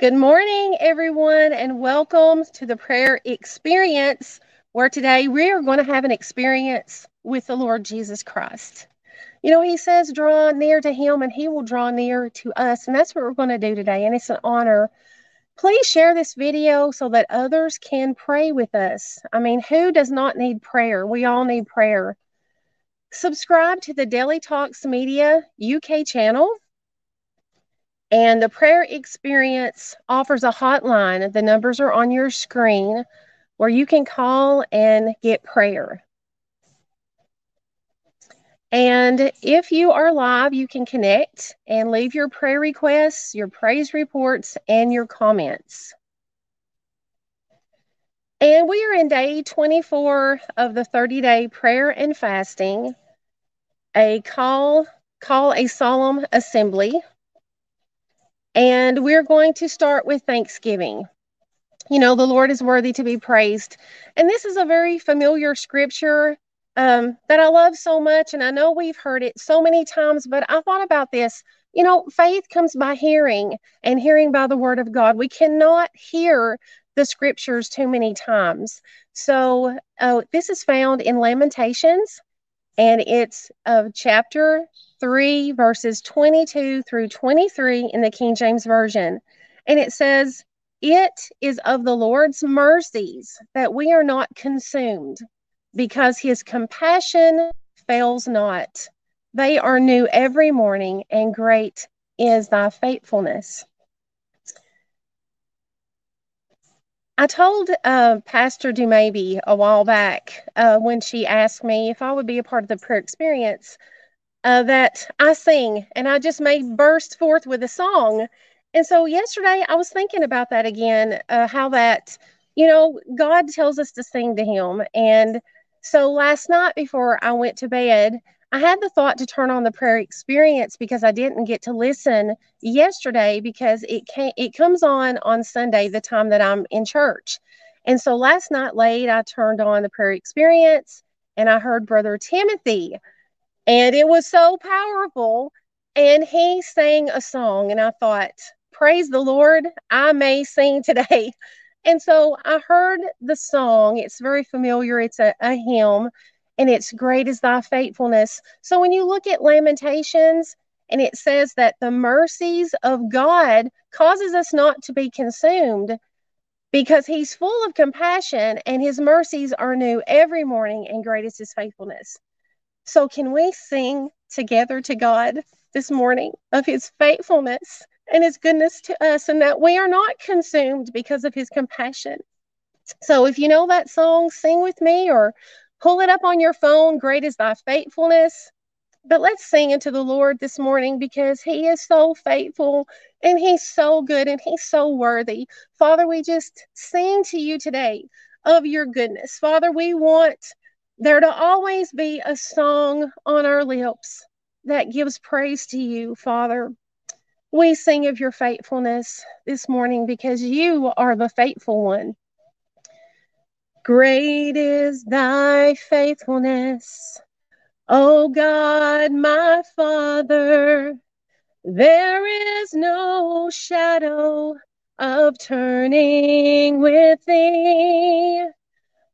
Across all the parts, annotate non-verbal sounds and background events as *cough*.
Good morning, everyone, and welcome to the prayer experience where today we are going to have an experience with the Lord Jesus Christ. You know, He says, draw near to Him and He will draw near to us. And that's what we're going to do today. And it's an honor. Please share this video so that others can pray with us. I mean, who does not need prayer? We all need prayer. Subscribe to the Daily Talks Media UK channel and the prayer experience offers a hotline. The numbers are on your screen where you can call and get prayer. And if you are live, you can connect and leave your prayer requests, your praise reports, and your comments. And we are in day 24 of the 30 day prayer and fasting. A call, call a solemn assembly. And we're going to start with Thanksgiving. You know, the Lord is worthy to be praised. And this is a very familiar scripture um, that I love so much. And I know we've heard it so many times, but I thought about this. You know, faith comes by hearing, and hearing by the word of God. We cannot hear the scriptures too many times. So, uh, this is found in Lamentations, and it's of chapter 3, verses 22 through 23 in the King James Version. And it says, It is of the Lord's mercies that we are not consumed, because his compassion fails not. They are new every morning, and great is thy faithfulness. I told uh, Pastor Dumaybe a while back uh, when she asked me if I would be a part of the prayer experience uh, that I sing, and I just may burst forth with a song. And so yesterday I was thinking about that again, uh, how that, you know, God tells us to sing to Him. And so last night before I went to bed, I had the thought to turn on the prayer experience because I didn't get to listen yesterday because it came, it comes on on Sunday, the time that I'm in church. And so last night late, I turned on the prayer experience and I heard Brother Timothy and it was so powerful. And he sang a song, and I thought, Praise the Lord, I may sing today. *laughs* And so I heard the song. It's very familiar, it's a, a hymn, and it's Great is Thy Faithfulness. So when you look at Lamentations, and it says that the mercies of God causes us not to be consumed because he's full of compassion and his mercies are new every morning and great is his faithfulness. So, can we sing together to God this morning of his faithfulness and his goodness to us, and that we are not consumed because of his compassion? So, if you know that song, sing with me or pull it up on your phone. Great is thy faithfulness. But let's sing into the Lord this morning because He is so faithful and He's so good and He's so worthy. Father, we just sing to you today of your goodness. Father, we want there to always be a song on our lips that gives praise to you, Father. We sing of your faithfulness this morning because you are the faithful one. Great is thy faithfulness, O God, my Father. There is no shadow of turning with thee.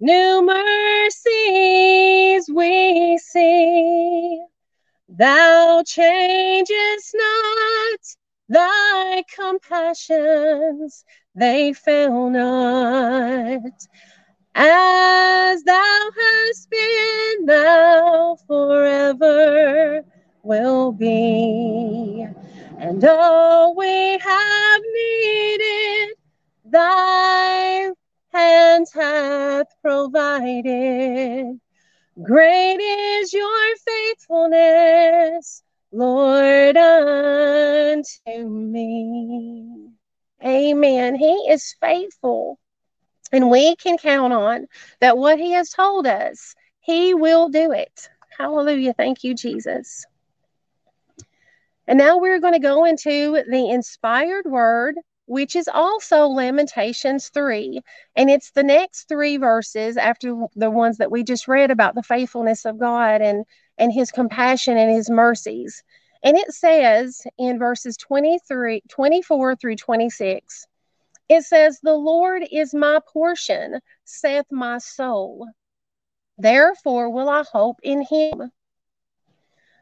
New mercies we see. Thou changest not thy compassions, they fail not. As thou hast been, thou forever will be. And all we have needed, thy hands hath provided. Great is your faithfulness, Lord, unto me. Amen. He is faithful. And we can count on that what He has told us, He will do it. Hallelujah. Thank you, Jesus. And now we're going to go into the inspired word, which is also Lamentations 3. And it's the next three verses after the ones that we just read about the faithfulness of God and, and his compassion and his mercies. And it says in verses 23, 24 through 26, it says, The Lord is my portion, saith my soul. Therefore will I hope in him.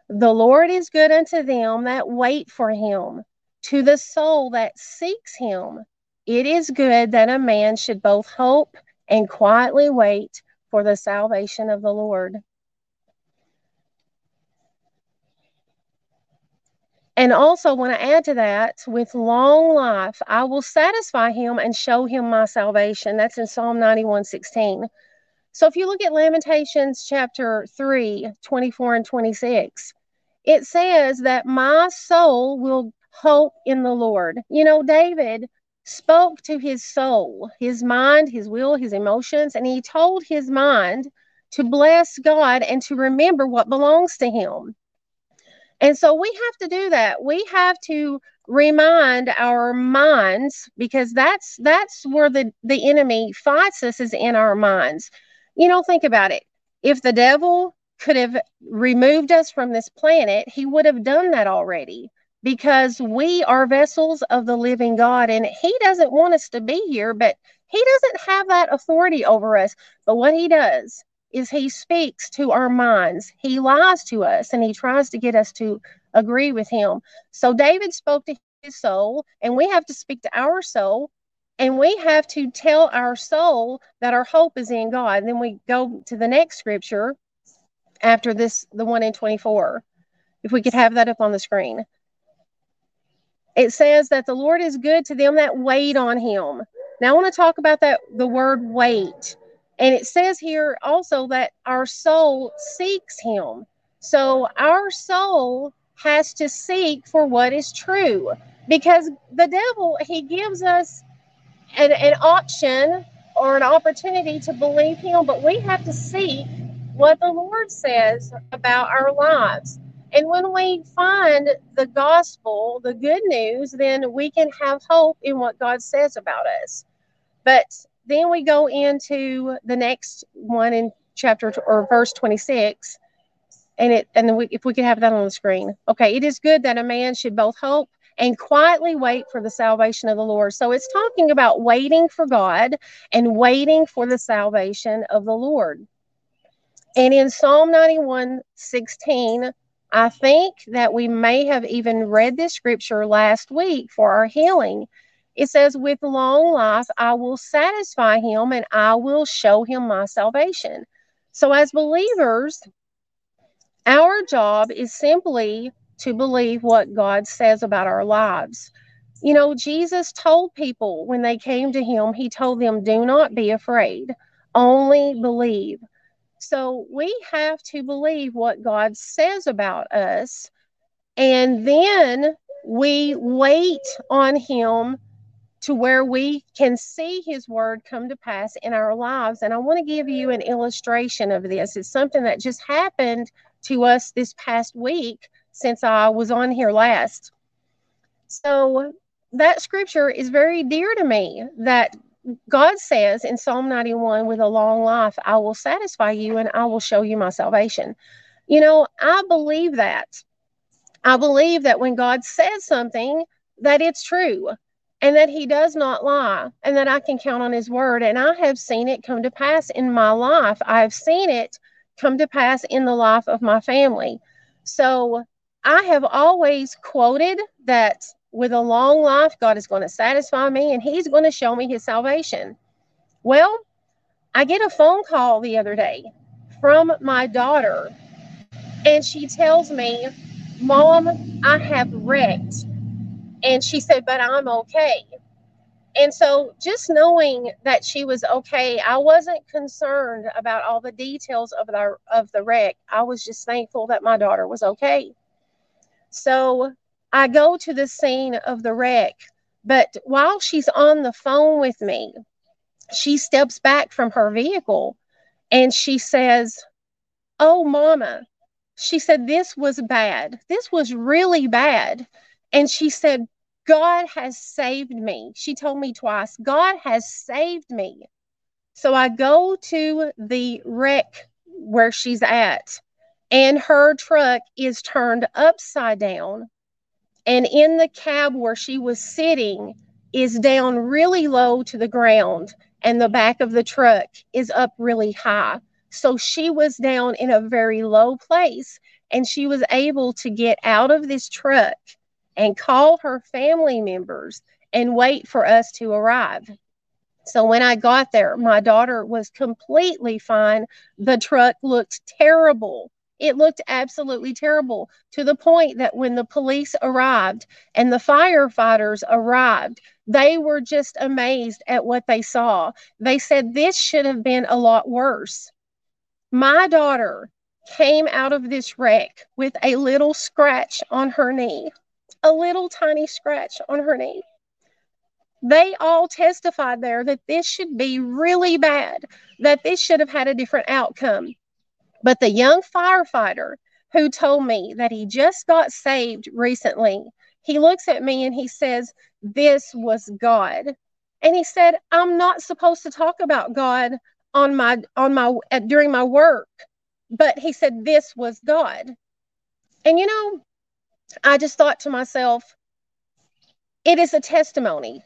The Lord is good unto them that wait for him, to the soul that seeks him. It is good that a man should both hope and quietly wait for the salvation of the Lord. And also, want to add to that, with long life, I will satisfy him and show him my salvation. That's in Psalm 91 16. So if you look at Lamentations chapter 3, 24 and 26, it says that my soul will hope in the Lord. You know, David spoke to his soul, his mind, his will, his emotions, and he told his mind to bless God and to remember what belongs to him. And so we have to do that. We have to remind our minds because that's that's where the the enemy fights us is in our minds. You know, think about it. If the devil could have removed us from this planet, he would have done that already because we are vessels of the living God and he doesn't want us to be here, but he doesn't have that authority over us. But what he does is he speaks to our minds. He lies to us and he tries to get us to agree with him. So David spoke to his soul, and we have to speak to our soul, and we have to tell our soul that our hope is in God. And then we go to the next scripture after this, the one in 24. If we could have that up on the screen. It says that the Lord is good to them that wait on him. Now I want to talk about that the word wait. And it says here also that our soul seeks him. So our soul has to seek for what is true because the devil, he gives us an, an option or an opportunity to believe him, but we have to seek what the Lord says about our lives. And when we find the gospel, the good news, then we can have hope in what God says about us. But then we go into the next one in chapter or verse 26 and it and we, if we could have that on the screen. Okay it is good that a man should both hope and quietly wait for the salvation of the lord. So it's talking about waiting for god and waiting for the salvation of the lord. And in psalm 91 16 i think that we may have even read this scripture last week for our healing it says, With long life I will satisfy him and I will show him my salvation. So, as believers, our job is simply to believe what God says about our lives. You know, Jesus told people when they came to him, he told them, Do not be afraid, only believe. So we have to believe what God says about us, and then we wait on him to where we can see his word come to pass in our lives. And I want to give you an illustration of this. It's something that just happened to us this past week since I was on here last. So that scripture is very dear to me that God says in Psalm 91, with a long life, I will satisfy you and I will show you my salvation. You know, I believe that. I believe that when God says something, that it's true and that he does not lie and that I can count on his word. And I have seen it come to pass in my life. I have seen it come to pass in the life of my family. So I have always quoted that with a long life, God is going to satisfy me and he's going to show me his salvation. Well, I get a phone call the other day from my daughter, and she tells me, Mom, I have wrecked and she said, But I'm okay. And so just knowing that she was okay, I wasn't concerned about all the details of the of the wreck. I was just thankful that my daughter was okay. So I go to the scene of the wreck. But while she's on the phone with me, she steps back from her vehicle and she says, Oh, mama, she said, This was bad. This was really bad. And she said, God has saved me. She told me twice, God has saved me. So I go to the wreck where she's at, and her truck is turned upside down. And in the cab where she was sitting is down really low to the ground, and the back of the truck is up really high. So she was down in a very low place and she was able to get out of this truck and call her family members and wait for us to arrive. So when I got there, my daughter was completely fine. The truck looked terrible. It looked absolutely terrible to the point that when the police arrived and the firefighters arrived, they were just amazed at what they saw. They said this should have been a lot worse. My daughter came out of this wreck with a little scratch on her knee, a little tiny scratch on her knee. They all testified there that this should be really bad, that this should have had a different outcome. But the young firefighter who told me that he just got saved recently, he looks at me and he says, This was God. And he said, I'm not supposed to talk about God on my on my during my work. But he said this was god. And you know i just thought to myself it is a testimony.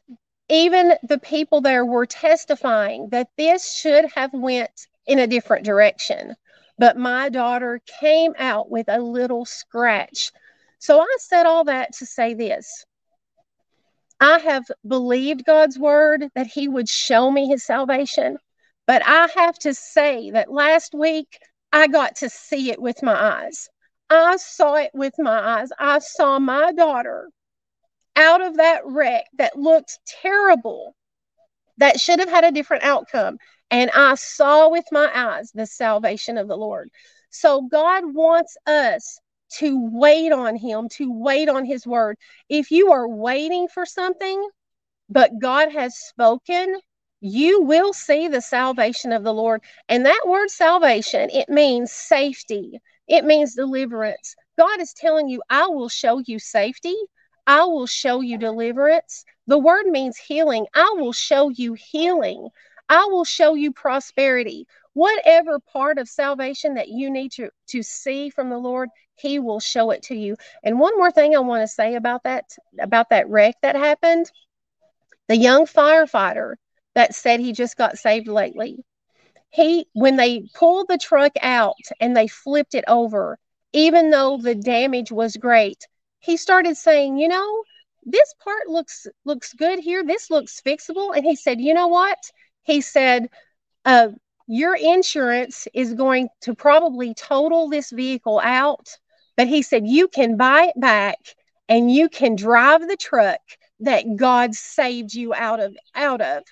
Even the people there were testifying that this should have went in a different direction but my daughter came out with a little scratch so i said all that to say this i have believed god's word that he would show me his salvation but I have to say that last week I got to see it with my eyes. I saw it with my eyes. I saw my daughter out of that wreck that looked terrible, that should have had a different outcome. And I saw with my eyes the salvation of the Lord. So God wants us to wait on Him, to wait on His word. If you are waiting for something, but God has spoken, you will see the salvation of the Lord. And that word salvation, it means safety, it means deliverance. God is telling you, I will show you safety, I will show you deliverance. The word means healing. I will show you healing. I will show you prosperity. Whatever part of salvation that you need to, to see from the Lord, He will show it to you. And one more thing I want to say about that, about that wreck that happened. The young firefighter that said he just got saved lately. He, when they pulled the truck out and they flipped it over, even though the damage was great, he started saying, you know, this part looks looks good here. This looks fixable. And he said, you know what? He said, uh, your insurance is going to probably total this vehicle out, but he said you can buy it back and you can drive the truck that God saved you out of out of.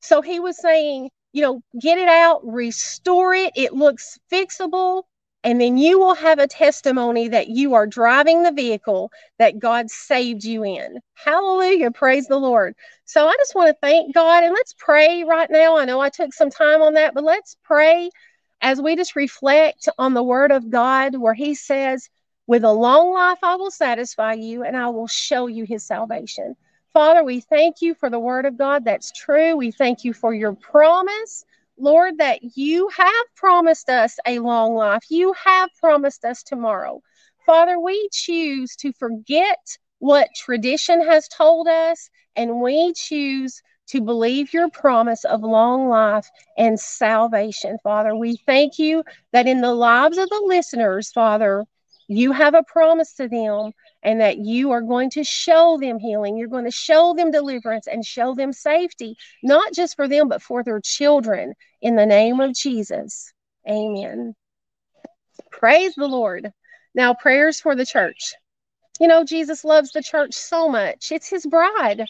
So he was saying, you know, get it out, restore it. It looks fixable. And then you will have a testimony that you are driving the vehicle that God saved you in. Hallelujah. Praise the Lord. So I just want to thank God and let's pray right now. I know I took some time on that, but let's pray as we just reflect on the word of God where he says, with a long life, I will satisfy you and I will show you his salvation. Father, we thank you for the word of God that's true. We thank you for your promise, Lord, that you have promised us a long life. You have promised us tomorrow. Father, we choose to forget what tradition has told us, and we choose to believe your promise of long life and salvation, Father. We thank you that in the lives of the listeners, Father, you have a promise to them and that you are going to show them healing. You're going to show them deliverance and show them safety, not just for them, but for their children. In the name of Jesus. Amen. Praise the Lord. Now, prayers for the church. You know, Jesus loves the church so much, it's his bride.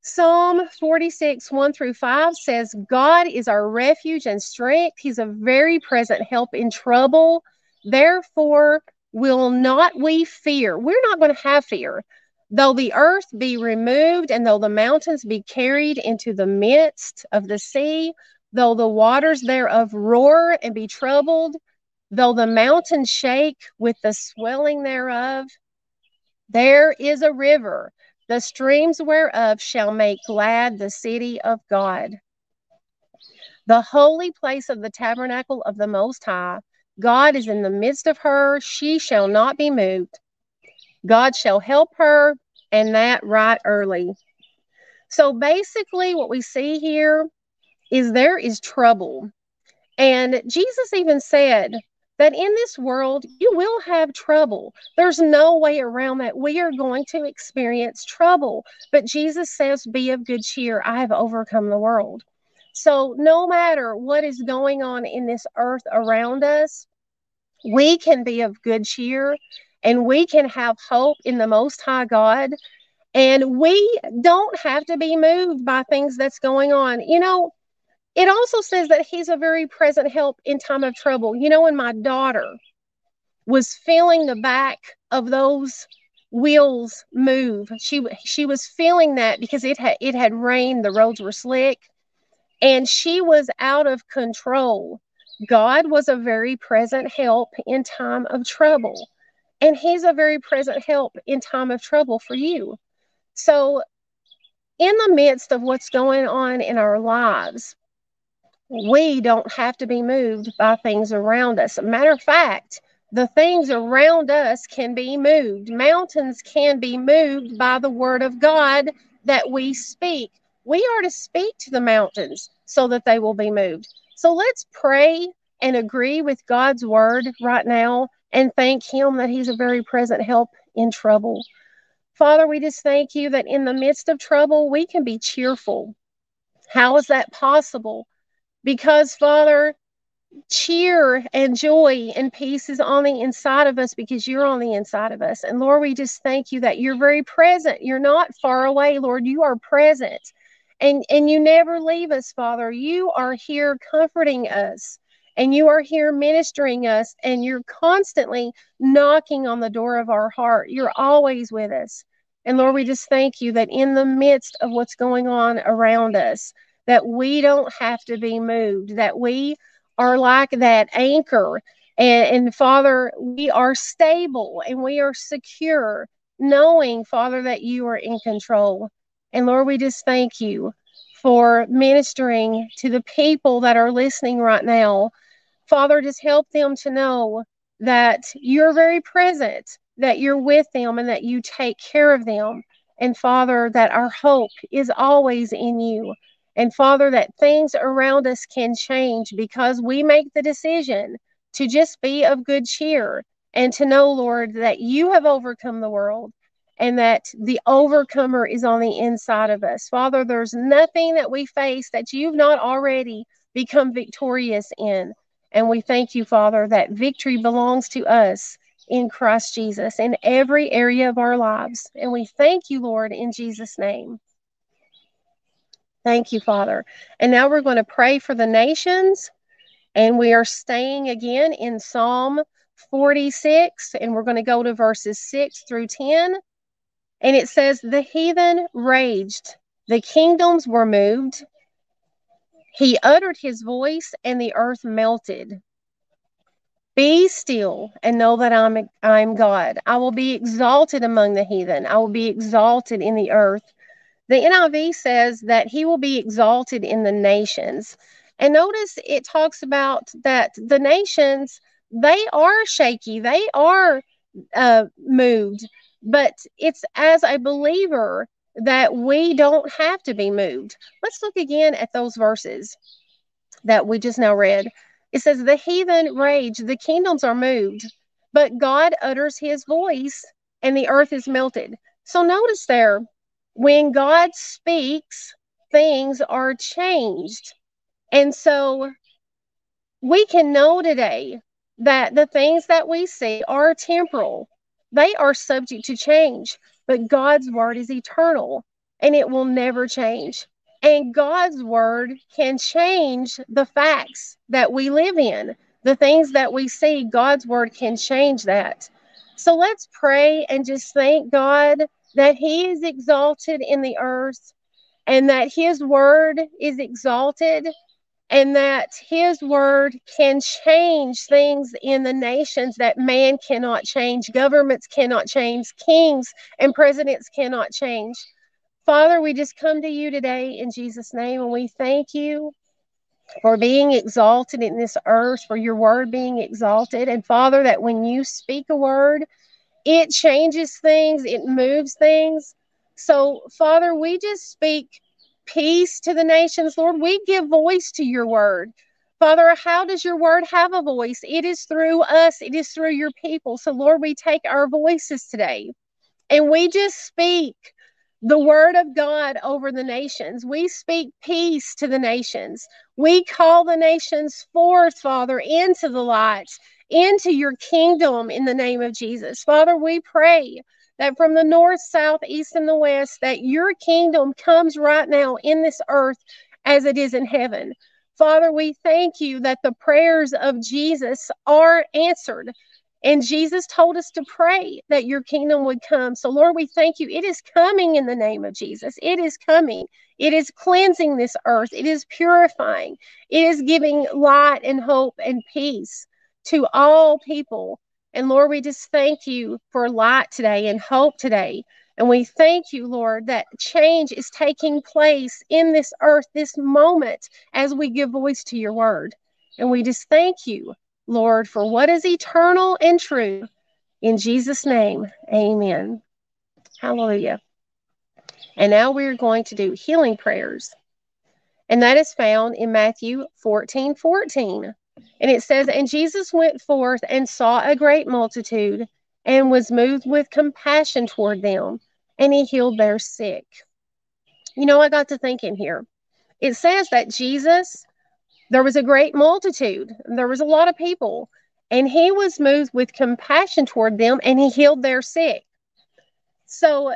Psalm 46, 1 through 5 says, God is our refuge and strength. He's a very present help in trouble. Therefore, will not we fear? We're not going to have fear. Though the earth be removed, and though the mountains be carried into the midst of the sea, though the waters thereof roar and be troubled, though the mountains shake with the swelling thereof, there is a river, the streams whereof shall make glad the city of God. The holy place of the tabernacle of the Most High, God is in the midst of her, she shall not be moved. God shall help her, and that right early. So basically, what we see here is there is trouble. And Jesus even said that in this world, you will have trouble. There's no way around that. We are going to experience trouble. But Jesus says, Be of good cheer. I have overcome the world. So, no matter what is going on in this earth around us, we can be of good cheer and we can have hope in the Most High God. And we don't have to be moved by things that's going on. You know, it also says that He's a very present help in time of trouble. You know, when my daughter was feeling the back of those wheels move, she she was feeling that because it had it had rained, the roads were slick, and she was out of control. God was a very present help in time of trouble. And he's a very present help in time of trouble for you. So, in the midst of what's going on in our lives, we don't have to be moved by things around us. Matter of fact, the things around us can be moved. Mountains can be moved by the word of God that we speak. We are to speak to the mountains so that they will be moved. So let's pray and agree with God's word right now and thank Him that He's a very present help in trouble. Father, we just thank you that in the midst of trouble, we can be cheerful. How is that possible? Because, Father, cheer and joy and peace is on the inside of us because you're on the inside of us. And Lord, we just thank you that you're very present. You're not far away, Lord. You are present. And, and you never leave us, Father. You are here comforting us and you are here ministering us and you're constantly knocking on the door of our heart. You're always with us. And Lord, we just thank you that in the midst of what's going on around us, that we don't have to be moved, that we are like that anchor. And, and Father, we are stable and we are secure, knowing, Father, that you are in control. And Lord, we just thank you for ministering to the people that are listening right now Father, just help them to know that you're very present, that you're with them, and that you take care of them. And Father, that our hope is always in you. And Father, that things around us can change because we make the decision to just be of good cheer and to know, Lord, that you have overcome the world and that the overcomer is on the inside of us. Father, there's nothing that we face that you've not already become victorious in. And we thank you, Father, that victory belongs to us in Christ Jesus in every area of our lives. And we thank you, Lord, in Jesus' name. Thank you, Father. And now we're going to pray for the nations. And we are staying again in Psalm 46, and we're going to go to verses 6 through 10. And it says, The heathen raged, the kingdoms were moved, he uttered his voice, and the earth melted. Be still and know that I'm I'm God. I will be exalted among the heathen. I will be exalted in the earth. The NIV says that he will be exalted in the nations. And notice it talks about that the nations, they are shaky, they are uh, moved, but it's as a believer that we don't have to be moved. Let's look again at those verses that we just now read. It says, The heathen rage, the kingdoms are moved, but God utters his voice and the earth is melted. So notice there, when God speaks, things are changed. And so we can know today that the things that we see are temporal, they are subject to change. But God's word is eternal and it will never change. And God's word can change the facts that we live in. The things that we see, God's word can change that. So let's pray and just thank God that He is exalted in the earth and that His word is exalted and that his word can change things in the nations that man cannot change, governments cannot change, kings and presidents cannot change. Father, we just come to you today in Jesus' name and we thank you for being exalted in this earth, for your word being exalted. And Father, that when you speak a word, it changes things, it moves things. So, Father, we just speak peace to the nations. Lord, we give voice to your word. Father, how does your word have a voice? It is through us, it is through your people. So, Lord, we take our voices today and we just speak the word of God over the nations. We speak peace to the nations. We call the nations forth, Father, into the light, into your kingdom in the name of Jesus. Father, we pray that from the north, south, east, and the west, that your kingdom comes right now in this earth as it is in heaven. Father, we thank you that the prayers of Jesus are answered. And Jesus told us to pray that your kingdom would come. So, Lord, we thank you. It is coming in the name of Jesus. It is coming. It is cleansing this earth. It is purifying. It is giving light and hope and peace to all people. And Lord, we just thank you for light today and hope today. And we thank you, Lord, that change is taking place in this earth, this moment, as we give voice to your word. And we just thank you, Lord, for what is eternal and true. In Jesus' name, amen. Hallelujah. And now we're going to do healing prayers. And that is found in Matthew 14 14. And it says, And Jesus went forth and saw a great multitude and was moved with compassion toward them, and he healed their sick. You know, I got to thinking here. It says that Jesus, there was a great multitude, there was a lot of people, and he was moved with compassion toward them, and he healed their sick. So,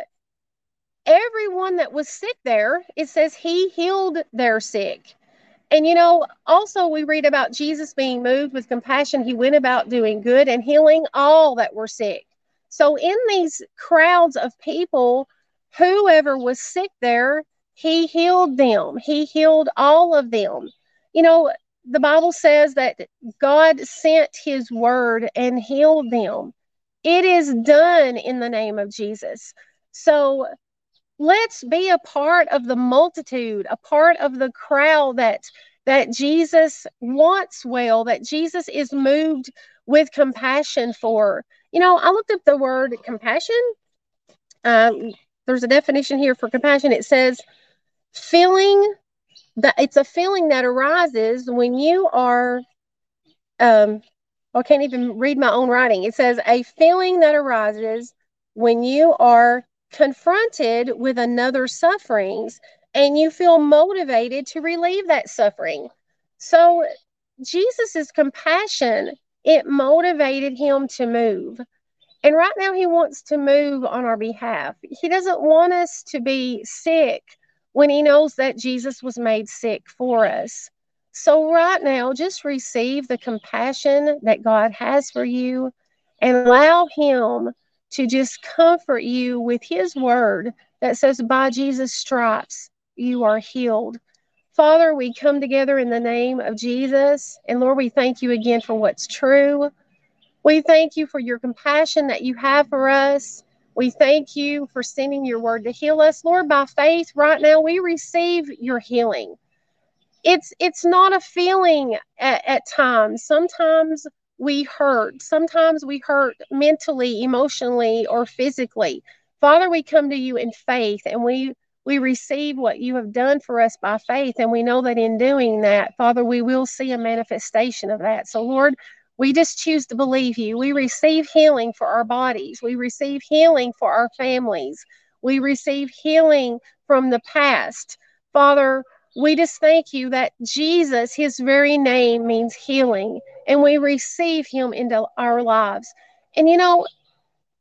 everyone that was sick there, it says he healed their sick. And you know, also we read about Jesus being moved with compassion. He went about doing good and healing all that were sick. So, in these crowds of people, whoever was sick there, he healed them. He healed all of them. You know, the Bible says that God sent his word and healed them. It is done in the name of Jesus. So, let's be a part of the multitude, a part of the crowd that that Jesus wants well, that Jesus is moved with compassion for. You know, I looked up the word compassion. Um, there's a definition here for compassion. It says feeling that it's a feeling that arises when you are um I can't even read my own writing. It says a feeling that arises when you are confronted with another sufferings and you feel motivated to relieve that suffering. So Jesus's compassion, it motivated him to move. And right now he wants to move on our behalf. He doesn't want us to be sick when he knows that Jesus was made sick for us. So right now just receive the compassion that God has for you and allow him to just comfort you with his word that says, by Jesus' stripes, you are healed. Father, we come together in the name of Jesus. And Lord, we thank you again for what's true. We thank you for your compassion that you have for us. We thank you for sending your word to heal us. Lord, by faith, right now, we receive your healing. It's it's not a feeling at, at times. Sometimes we hurt. Sometimes we hurt mentally, emotionally, or physically. Father, we come to you in faith and we we receive what you have done for us by faith. And we know that in doing that, Father, we will see a manifestation of that. So, Lord, we just choose to believe you. We receive healing for our bodies, we receive healing for our families, we receive healing from the past. Father, we just thank you that Jesus, his very name means healing, and we receive him into our lives. And you know,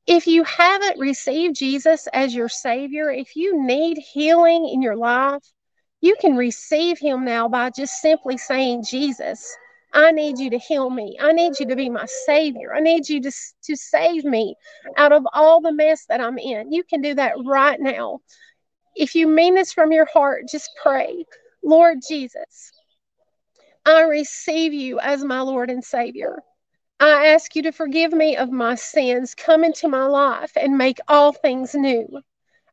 if you haven't received Jesus as your Savior, if you need healing in your life, you can receive him now by just simply saying Jesus. I need you to heal me. I need you to be my savior. I need you to, to save me out of all the mess that I'm in. You can do that right now. If you mean this from your heart, just pray, Lord Jesus, I receive you as my Lord and Savior. I ask you to forgive me of my sins, come into my life, and make all things new.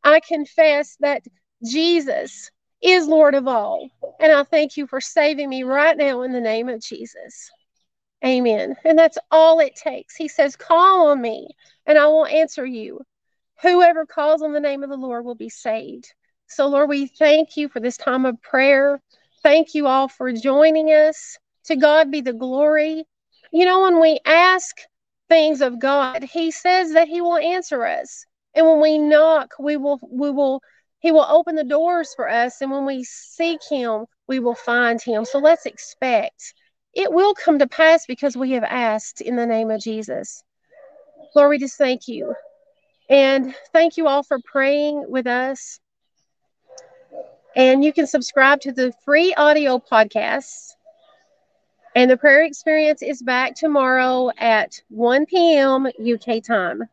I confess that Jesus is Lord of all. And I thank you for saving me right now in the name of Jesus. Amen. And that's all it takes. He says, Call on me, and I will answer you. Whoever calls on the name of the Lord will be saved. So, Lord, we thank you for this time of prayer. Thank you all for joining us. To God be the glory. You know, when we ask things of God, He says that He will answer us. And when we knock, we will we will he will open the doors for us. And when we seek Him, we will find Him. So let's expect it will come to pass because we have asked in the name of Jesus. We just thank you. And thank you all for praying with us. And you can subscribe to the free audio podcasts. And the prayer experience is back tomorrow at 1 p.m. UK time.